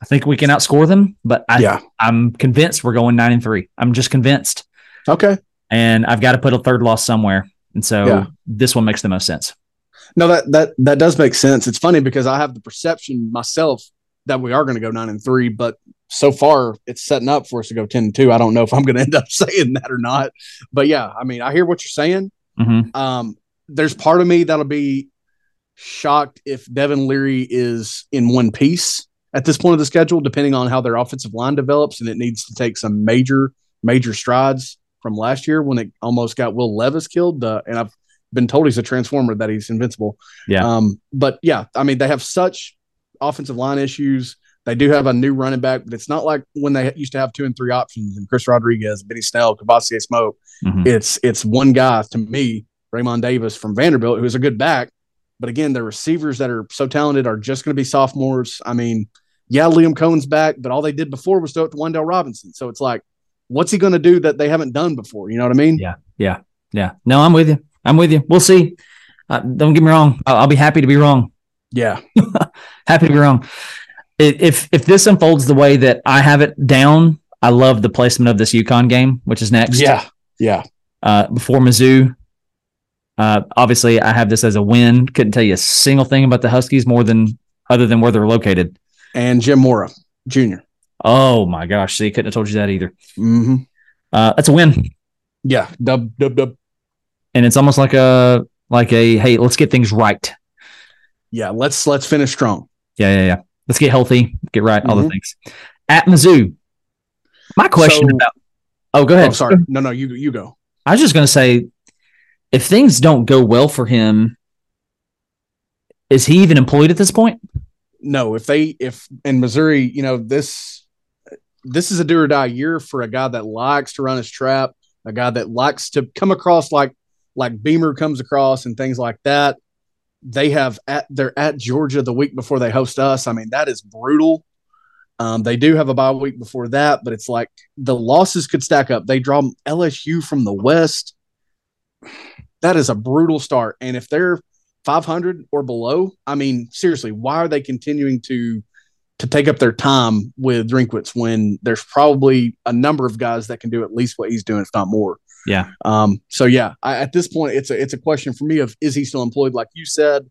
I think we can outscore them, but I, Yeah. I'm convinced we're going nine and three. I'm just convinced, Okay. and I've got to put a third loss somewhere, and so Yeah. this one makes the most sense. No, that that that does make sense. It's funny because I have the perception myself that we are going to go nine and three, but so far it's setting up for us to go ten and two. I don't know if I'm going to end up *laughs* saying that or not, but yeah, I mean, I hear what you're saying. Mhm. Um, there's part of me that'll be shocked if Devin Leary is in one piece at this point of the schedule, depending on how their offensive line develops, and it needs to take some major major strides. from last year when it almost got Will Levis killed. Uh, and I've been told he's a transformer that he's invincible. Yeah. Um, but yeah, I mean, they have such offensive line issues. They do have a new running back, but it's not like when they used to have two and three options and Chris Rodriguez, Benny Snell, Kavosiey Smoke. Mhm. It's it's one guy to me, Raymond Davis from Vanderbilt, who's a good back. But again, the receivers that are so talented are just going to be sophomores. I mean, yeah, Liam Coen's back, but all they did before was throw it to Wan'Dale Robinson. So it's like, what's he going to do that they haven't done before? You know what I mean? Yeah. Yeah. Yeah. No, I'm with you. I'm with you. We'll see. Uh, don't get me wrong. I'll, I'll be happy to be wrong. Yeah. *laughs* Happy to be wrong. If if this unfolds the way that I have it down, I love the placement of this UConn game, which is next. Yeah. Yeah. Uh, before Mizzou. Uh, obviously, I have this as a win. Couldn't tell you a single thing about the Huskies more than other than where they're located. And Jim Mora Jr. Oh my gosh! See, couldn't have told you that either. Mm-hmm. Uh, that's a win, Yeah. Dub, dub, dub. and it's almost like a like a hey, let's get things right. Yeah. Let's let's finish strong. Yeah, yeah, yeah. Let's get healthy, get right, all the Mhm. things. At Mizzou, my question So- about. Oh, go ahead. Oh, sorry. No, no, you you go. I was just going to say, if things don't go well for him, is he even employed at this point? no, if they if in Missouri, you know, this this is a do or die year for a guy that likes to run his trap, a guy that likes to come across like like Beamer comes across and things like that. They have at they're at Georgia the week before they host us. I mean, that is brutal. Um, they do have a bye week before that, but it's like the losses could stack up. They draw LSU from the West. That is a brutal start. And if they're 500 or below, I mean, seriously, why are they continuing to to take up their time with Drinkwitz when there's probably a number of guys that can do at least what he's doing, if not more? Yeah. Um, so yeah, I, at this point, it's a it's a question for me of is he still employed? Like you said,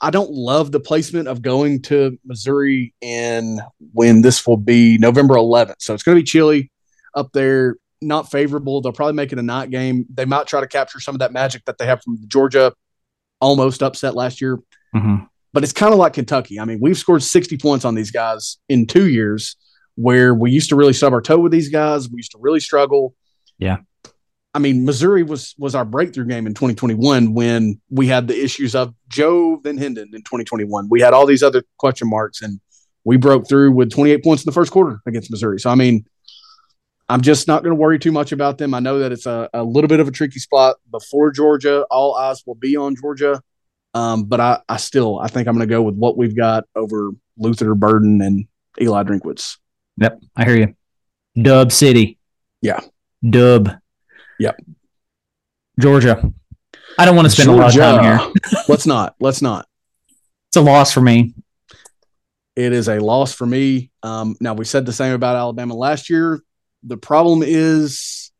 I don't love the placement of going to Missouri in when this will be November 11th. So it's going to be chilly up there, not favorable. They'll probably make it a night game. They might try to capture some of that magic that they have from the Georgia almost upset last year. Mm-hmm. But it's kind of like Kentucky. I mean, we've scored 60 points on these guys in two years where we used to really stub our toe with these guys. We used to really struggle. Yeah. I mean, Missouri was was our breakthrough game in 2021 when we had the issues of Joe Van Hinden in 2021. We had all these other question marks, and we broke through with 28 points in the first quarter against Missouri. So, I mean, I'm just not going to worry too much about them. I know that it's a, a little bit of a tricky spot before Georgia. All eyes will be on Georgia. Um, but I, I still I think I'm going to go with what we've got over Luther Burden and Eli Drinkwitz. Yep, I hear you. Dub City. Yeah. Dub. Yep. Georgia. I don't want to spend a lot of time here. *laughs* let's not. Let's not. It's a loss for me. It is a loss for me. Um, now we said the same about Alabama last year. The problem is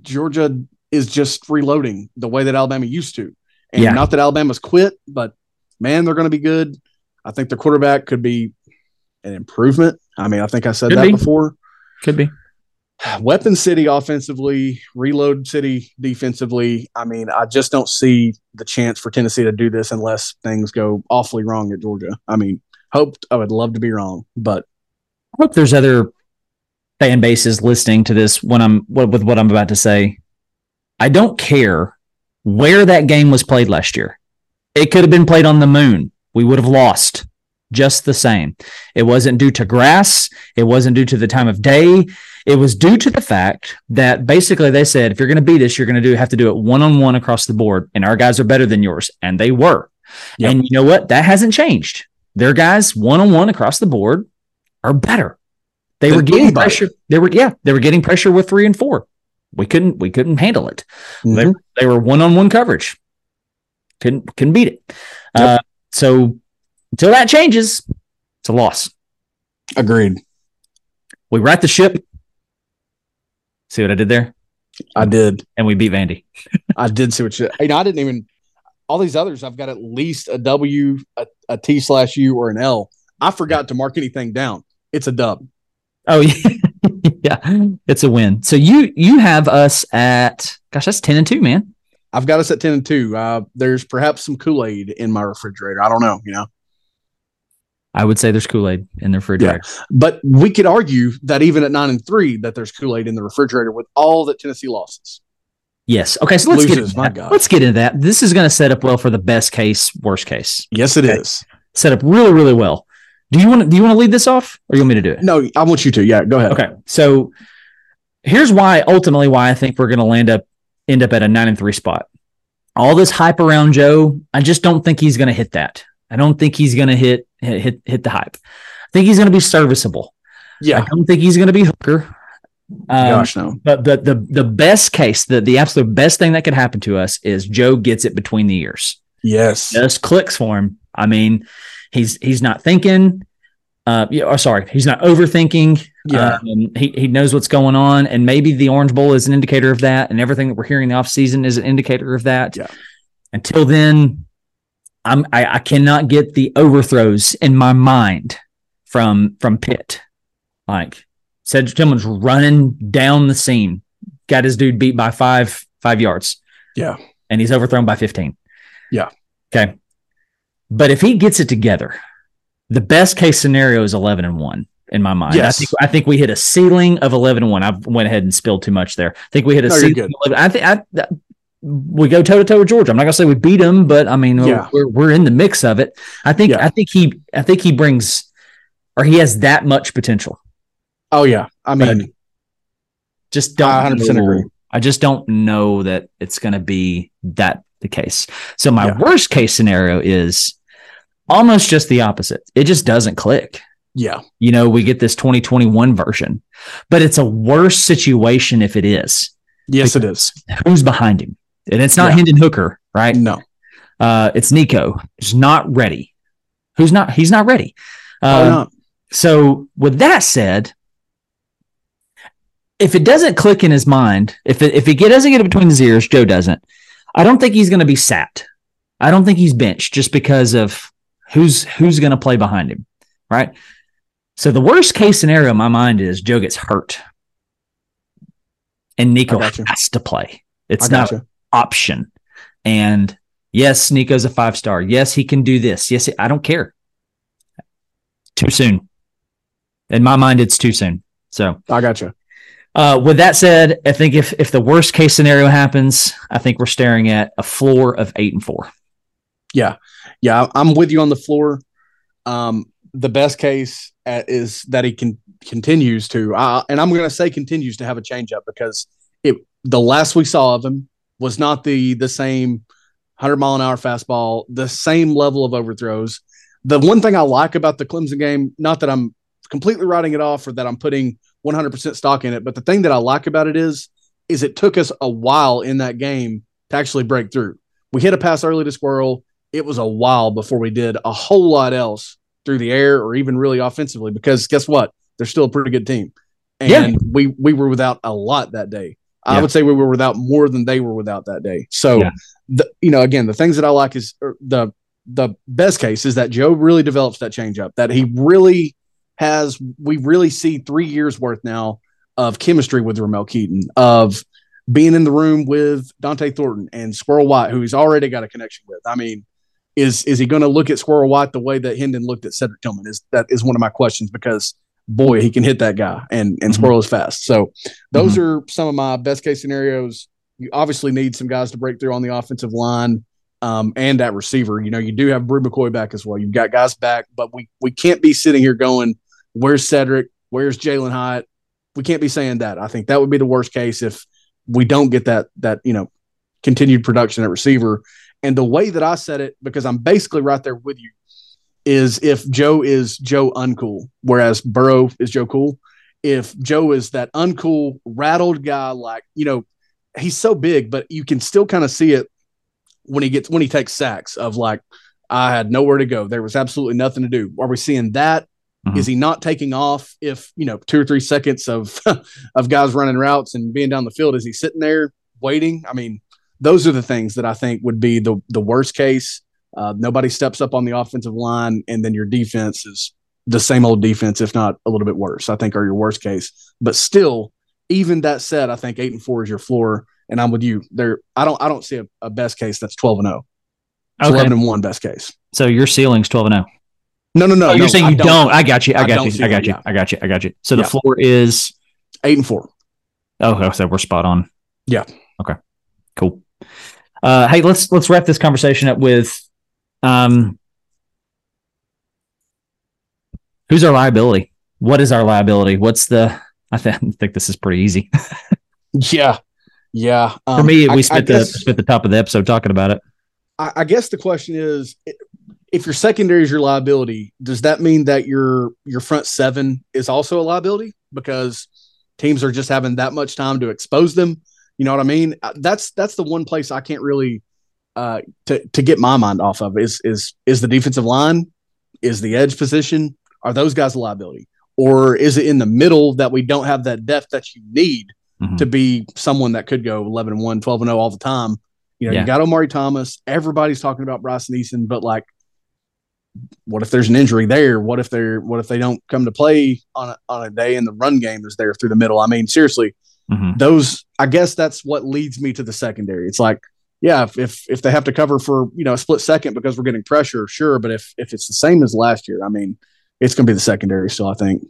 Georgia is just reloading the way that Alabama used to. And Yeah. not that Alabama's quit, but man, they're going to be good. I think the quarterback could be an improvement. I mean, I think I said Could that be. before. Could be. *sighs* Weapon City offensively, Reload City defensively. I mean, I just don't see the chance for Tennessee to do this unless things go awfully wrong at Georgia. I mean, hoped I would love to be wrong, but I hope there's other fan bases listening to this when I'm with what I'm about to say. I don't care where that game was played last year. It could have been played on the moon. We would have lost just the same. It wasn't due to grass. It wasn't due to the time of day. It was due to the fact that basically they said, if you're going to beat us, you're going to do have to do it one on one across the board, and our guys are better than yours, and they were. Yep. And you know what? That hasn't changed. Their guys one on one across the board are better. They were getting anybody. pressure. They were yeah, they were getting pressure with three and four. We couldn't we couldn't handle it. They, Mhm. they were one on one coverage. Couldn't couldn't beat it. Uh, so until that changes, it's a loss. agreed. We right the ship. See what I did there? I did. And we beat Vandy. I did see what you. You know, I didn't even. All these others, I've got at least a W, a, a T slash U, or an L. I forgot to mark anything down. It's a dub. Oh yeah. *laughs* yeah. It's a win. So you you have us at gosh, that's 10 and 2, man. I've got us at ten and two. Uh, there's perhaps some Kool Aid in my refrigerator. I don't know. You know. I would say there's Kool Aid in the refrigerator. But we could argue that even at nine and three, that there's Kool Aid in the refrigerator with all that Tennessee losses. Yes. Okay. So let's get into that. Let's get into that. This is going to set up well for the best case, worst case. Yes, it is. Okay. Set up really, really well. Do you want to do you want to lead this off, or you want me to do it? No, I want you to. Yeah, go ahead. Okay. So here's why ultimately why I think we're going to land up end up at a nine and three spot. All this hype around Joe, I just don't think he's going to hit that. I don't think he's going to hit hit hit hit the hype. I think he's going to be serviceable. Yeah, I don't think he's going to be Hooker. Um, Gosh, no. But the the the best case, the the absolute best thing that could happen to us is Joe gets it between the ears. Yes. Just clicks for him. I mean, he's he's not thinking. Uh, yeah, or sorry, he's not overthinking. Yeah. Um, he he knows what's going on, and maybe the Orange Bowl is an indicator of that, and everything that we're hearing in the offseason is an indicator of that. Yeah. Until then, I'm I, I cannot get the overthrows in my mind from from Pitt. Like Cedric Tillman's running down the seam, got his dude beat by five five yards. Yeah. and he's overthrown by fifteen. Yeah. Okay, but if he gets it together, the best case scenario is eleven and one in my mind. Yes. I think I think we hit a ceiling of eleven and one. I went ahead and spilled too much there. I think we hit a No, ceiling. Of 11. I think I. we go toe to toe with Georgia. I'm not gonna say we beat them, but I mean Yeah. we're we're in the mix of it. I think Yeah. I think he I think he brings or he has that much potential. Oh yeah. I mean, Just don't. I 100% agree. I just don't know that it's going to be that the case. So my Yeah. worst case scenario is almost just the opposite. It just doesn't click. yeah. You know, we get this 2021 version, but it's a worse situation if it is. Yes, it is. Who's behind him? And it's not Yeah. Hendon Hooker, right? No. Uh, it's Nico. He's not ready. Who's not? He's not ready. Oh, Uh, no. so with that said, if it doesn't click in his mind, if it, if he doesn't get it between his ears, Joe doesn't. I don't think he's going to be sat. I don't think he's benched just because of who's who's going to play behind him, right? So the worst case scenario in my mind is Joe gets hurt, and Nico you. has to play. It's not gotcha. Option. And yes, Nico's a five star. Yes, he can do this. Yes, I don't care. Too soon. In my mind, it's too soon. So, I got you. uh, with that said, I think if if the worst case scenario happens, I think we're staring at a floor of eight and four. Yeah, yeah, I'm with you on the floor. Um, the best case uh, is that he can continues to, uh, and I'm going to say continues to have a changeup because it the last we saw of him was not the the same 100 mile an hour fastball, the same level of overthrows. The one thing I like about the Clemson game, not that I'm completely writing it off or that I'm putting 100% stock in it, but the thing that I like about it is, is it took us a while in that game to actually break through. We hit a pass early to Squirrel. It was a while before we did a whole lot else through the air or even really offensively because guess what? They're still a pretty good team. And Yeah. we we were without a lot that day. I Yeah. would say we were without more than they were without that day. So Yeah. the you know, again, the things that I like is er, the the best case is that Joe really develops that changeup, that he really has we really see three years worth now of chemistry with Ramel Keaton, of being in the room with Dont'e Thornton and Squirrel White, who he's already got a connection with. I mean, is is he going to look at Squirrel White the way that Hendon looked at Cedric Tillman? Is that is one of my questions because boy, he can hit that guy and and Mhm. Squirrel is fast. So those are some of my best case scenarios. You obviously need some guys to break through on the offensive line um, and at receiver. You know, you do have Bru McCoy back as well. You've got guys back, but we we can't be sitting here going, "Where's Cedric? Where's Jalin Hyatt?" We can't be saying that. I think that would be the worst case if we don't get that that you know continued production at receiver. And the way that I said it, because I'm basically right there with you, is if Joe is Joe uncool, whereas Burrow is Joe cool. If Joe is that uncool, rattled guy, like you know, he's so big, but you can still kind of see it when he gets when he takes sacks of like I had nowhere to go. There was absolutely nothing to do. Are we seeing that? Is Mhm. he not taking off if you know two or three seconds of *laughs* of guys running routes and being down the field? Is he sitting there waiting? I mean, those are the things that I think would be the the worst case. Uh, nobody steps up on the offensive line, and then your defense is the same old defense, if not a little bit worse. I think are your worst case. But still, even that said, I think eight and four is your floor, and I'm with you. There, I don't I don't see a, a best case that's twelve and zero. It's Okay. eleven and one best case. So your ceiling's 12 and oh. 0. No, no, no. Oh, you're no, saying I you don't. I got you. I I got don't you. I got you. yeah. I got you. I got you. So the Yeah. floor is eight and four. oh, so we're spot on. Yeah. Okay. Cool. Uh, hey, let's let's wrap this conversation up with um, who's our liability? What is our liability? What's the? I, *laughs* th- I think this is pretty easy. *laughs* Yeah, yeah. For Um, me, we I spent the guess- spent the top of the episode talking about it. I, I guess the question is, if your secondary is your liability, does that mean that your your front seven is also a liability because teams are just having that much time to expose them? You know what I mean? Uh, That's that's the one place I can't really uh, to to get my mind off of is is is the defensive line, is the edge position, are those guys a liability, or is it in the middle that we don't have that depth that you need Mhm. to be someone that could go 11 and 1, 12 and 0 all the time. You know, Yeah. you got Omari Thomas. Everybody's talking about Bryson Eason, but like, what if there's an injury there? What if they're what if they don't come to play on a, on a day and the run game is there through the middle? I mean, seriously, Mhm. those I guess that's what leads me to the secondary. It's like, yeah, if if, if they have to cover for you know a split second because we're getting pressure, sure. But if if it's the same as last year, I mean, it's going to be the secondary still. I think.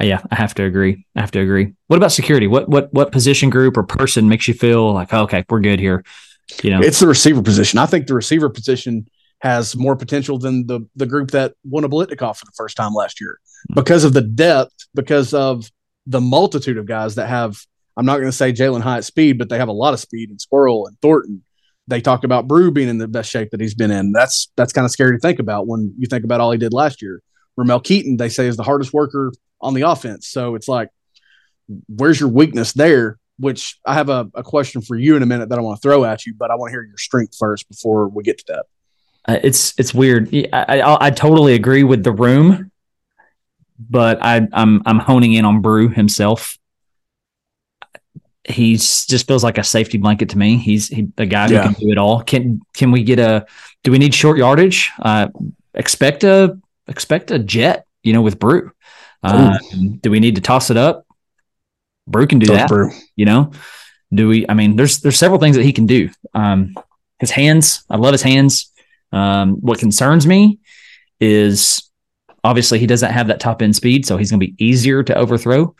Yeah, I have to agree. I have to agree. What about security? What what what position group or person makes you feel like oh, okay, we're good here? You know, It's the receiver position. I think the receiver position has more potential than the the group that won a Biletnikoff for the first time last year hmm. because of the depth, because of the multitude of guys that have. I'm not going to say Jalin Hyatt speed, but they have a lot of speed and Squirrel and Thornton. They talk about Bru being in the best shape that he's been in. That's that's kind of scary to think about when you think about all he did last year. Ramel Keaton, they say, is the hardest worker on the offense. So it's like, where's your weakness there? Which I have a, a question for you in a minute that I want to throw at you, but I want to hear your strength first before we get to that. Uh, it's it's weird. I, I I totally agree with the room, but I I'm I'm honing in on Bru himself. He's just feels like a safety blanket to me. He's he, a guy Yeah. who can do it all. Can can we get a? Do we need short yardage? Uh, expect a expect a jet. You know, with Bru. Uh, do we need to toss it up? Bru can do Those that Bru. you know do we i mean there's there's several things that he can do um his hands i love his hands um what concerns me is obviously he doesn't have that top end speed so he's going to be easier to overthrow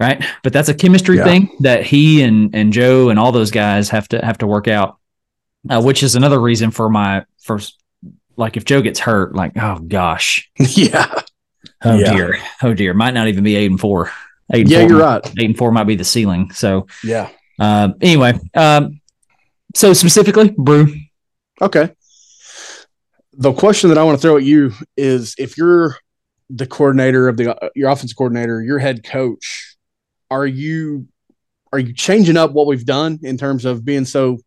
right but that's a chemistry Yeah. thing that he and and joe and all those guys have to have to work out uh, which is another reason for my first like if joe gets hurt like oh gosh *laughs* yeah. oh Yeah. dear oh dear might not even be eight and four eight and Yeah, four you're might- right. eight and four might be the ceiling so Yeah. uh, anyway, um, so specifically, Bru. Okay. The question that I want to throw at you is if you're the coordinator of the your offensive coordinator, your head coach, are you are you changing up what we've done in terms of being so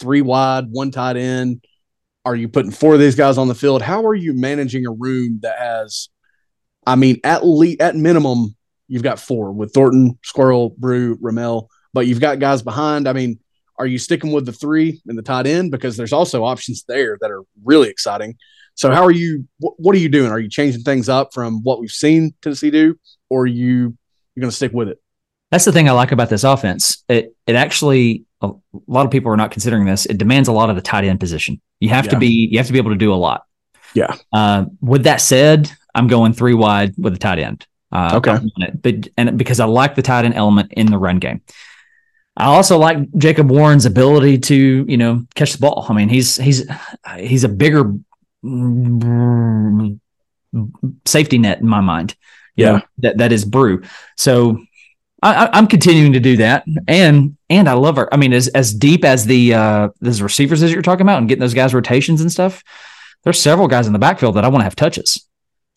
three wide, one tight end? Are you putting four of these guys on the field? How are you managing a room that has I mean, at least at minimum, you've got four with Thornton, Squirrel, Bru, Ramel, but you've got guys behind. I mean, are you sticking with the three and the tight end because there's also options there that are really exciting. So how are you? What, what are you doing? Are you changing things up from what we've seen Tennessee do, or are you you're going to stick with it? That's the thing I like about this offense. It it actually a lot of people are not considering this. It demands a lot of the tight end position. You have to be you have to be able to do a lot. Yeah. Uh, with that said, I'm going three wide with the tight end. Uh, Okay. It, but and because I like the tight end element in the run game. I also like Jacob Warren's ability to, you know, catch the ball. I mean, he's he's he's a bigger safety net in my mind. Yeah. know, that that is Bru. So I, I'm continuing to do that, and and I love her. I mean, as as deep as the uh those receivers as you're talking about, and getting those guys rotations and stuff. There's several guys in the backfield that I want to have touches.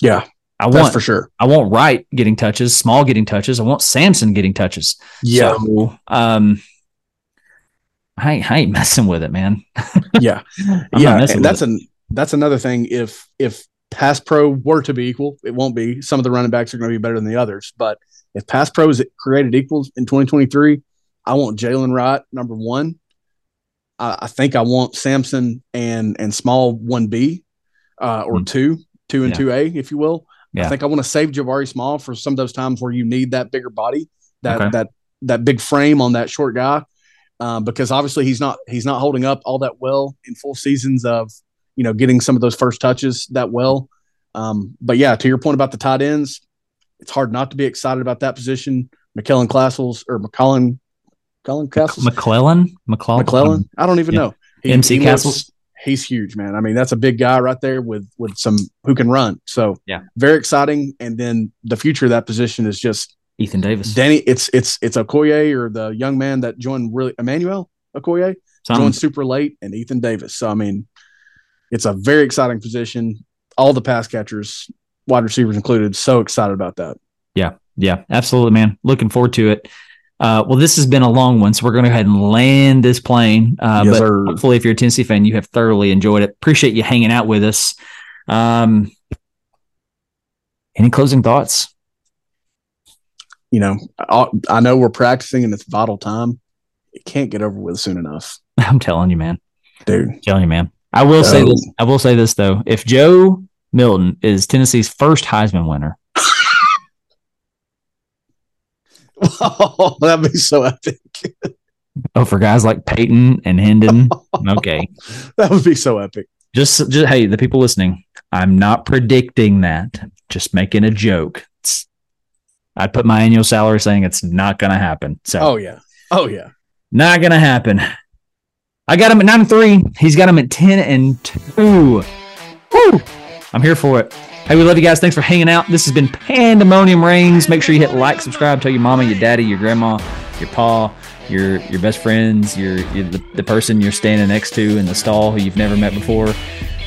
Yeah, I want for sure. I want Wright getting touches, Small getting touches. I want Sampson getting touches. Yeah, So, um, I, ain't- I ain't messing with it, man. *laughs* yeah, yeah. And that's an that's another thing. If if pass pro were to be equal, it won't be. Some of the running backs are going to be better than the others, but if pass pro is created equals in 2023, I want Jaylen Wright number one. I, I think I want Sampson and and Small one B uh, or Mm. two, two and Yeah. two A, if you will. Yeah. I think I want to save Jabari Small for some of those times where you need that bigger body, that Okay. that that big frame on that short guy, um, because obviously he's not he's not holding up all that well in full seasons of you know getting some of those first touches that well. Um, but yeah, to your point about the tight ends, it's hard not to be excited about that position. McKellen Castles or McCullen, McCullen Castles, McClellan, McClellan, McClellan. Um, I don't even Yeah. know. He- MC he looks- he's huge, man. I mean, that's a big guy right there with with some who can run. So Yeah. very exciting. And then the future of that position is just Ethan Davis. Danny. It's it's it's Okoye or the young man that joined really Emmanuel Okoye Some- joined super late and Ethan Davis. So I mean, it's a very exciting position. All the pass catchers, wide receivers included, so excited about that. Yeah, Yeah. absolutely, man. Looking forward to it. Uh, well, this has been a long one, so we're going to go ahead and land this plane. Uh, Yes, but sir. hopefully, if you're a Tennessee fan, you have thoroughly enjoyed it. Appreciate you hanging out with us. Um, any closing thoughts? You know, I, I know we're practicing and it's vital time. It can't get over with soon enough, *laughs* I'm telling you, man. dude. telling you, man. I will say Oh. this. I will say this though. If Joe Milton is Tennessee's first Heisman winner, Oh, *laughs* that'd be so epic. oh, for guys like Peyton and Hendon, *laughs* okay. That would be so epic. Just, just hey, the people listening, I'm not predicting that. Just making a joke. It's- I'd put my annual salary saying it's not going to happen. So, Oh yeah. Oh yeah. not going to happen. I got him at nine and three. He's got him at ten and two. Woo! I'm here for it. Hey, we love you guys. Thanks for hanging out. This has been Pandemonium Reigns. Make sure you hit like, subscribe, tell your mama, your daddy, your grandma, your pa, your your best friends, your, your the, the person you're standing next to in the stall who you've never met before.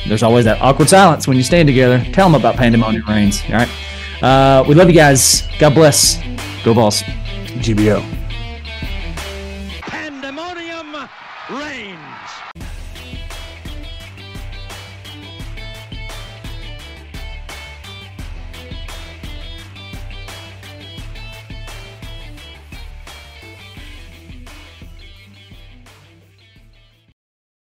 There's always that awkward silence when you stand together. Tell them about Pandemonium Reigns. All right. Uh, we love you guys. God bless. Go Vols. GBO.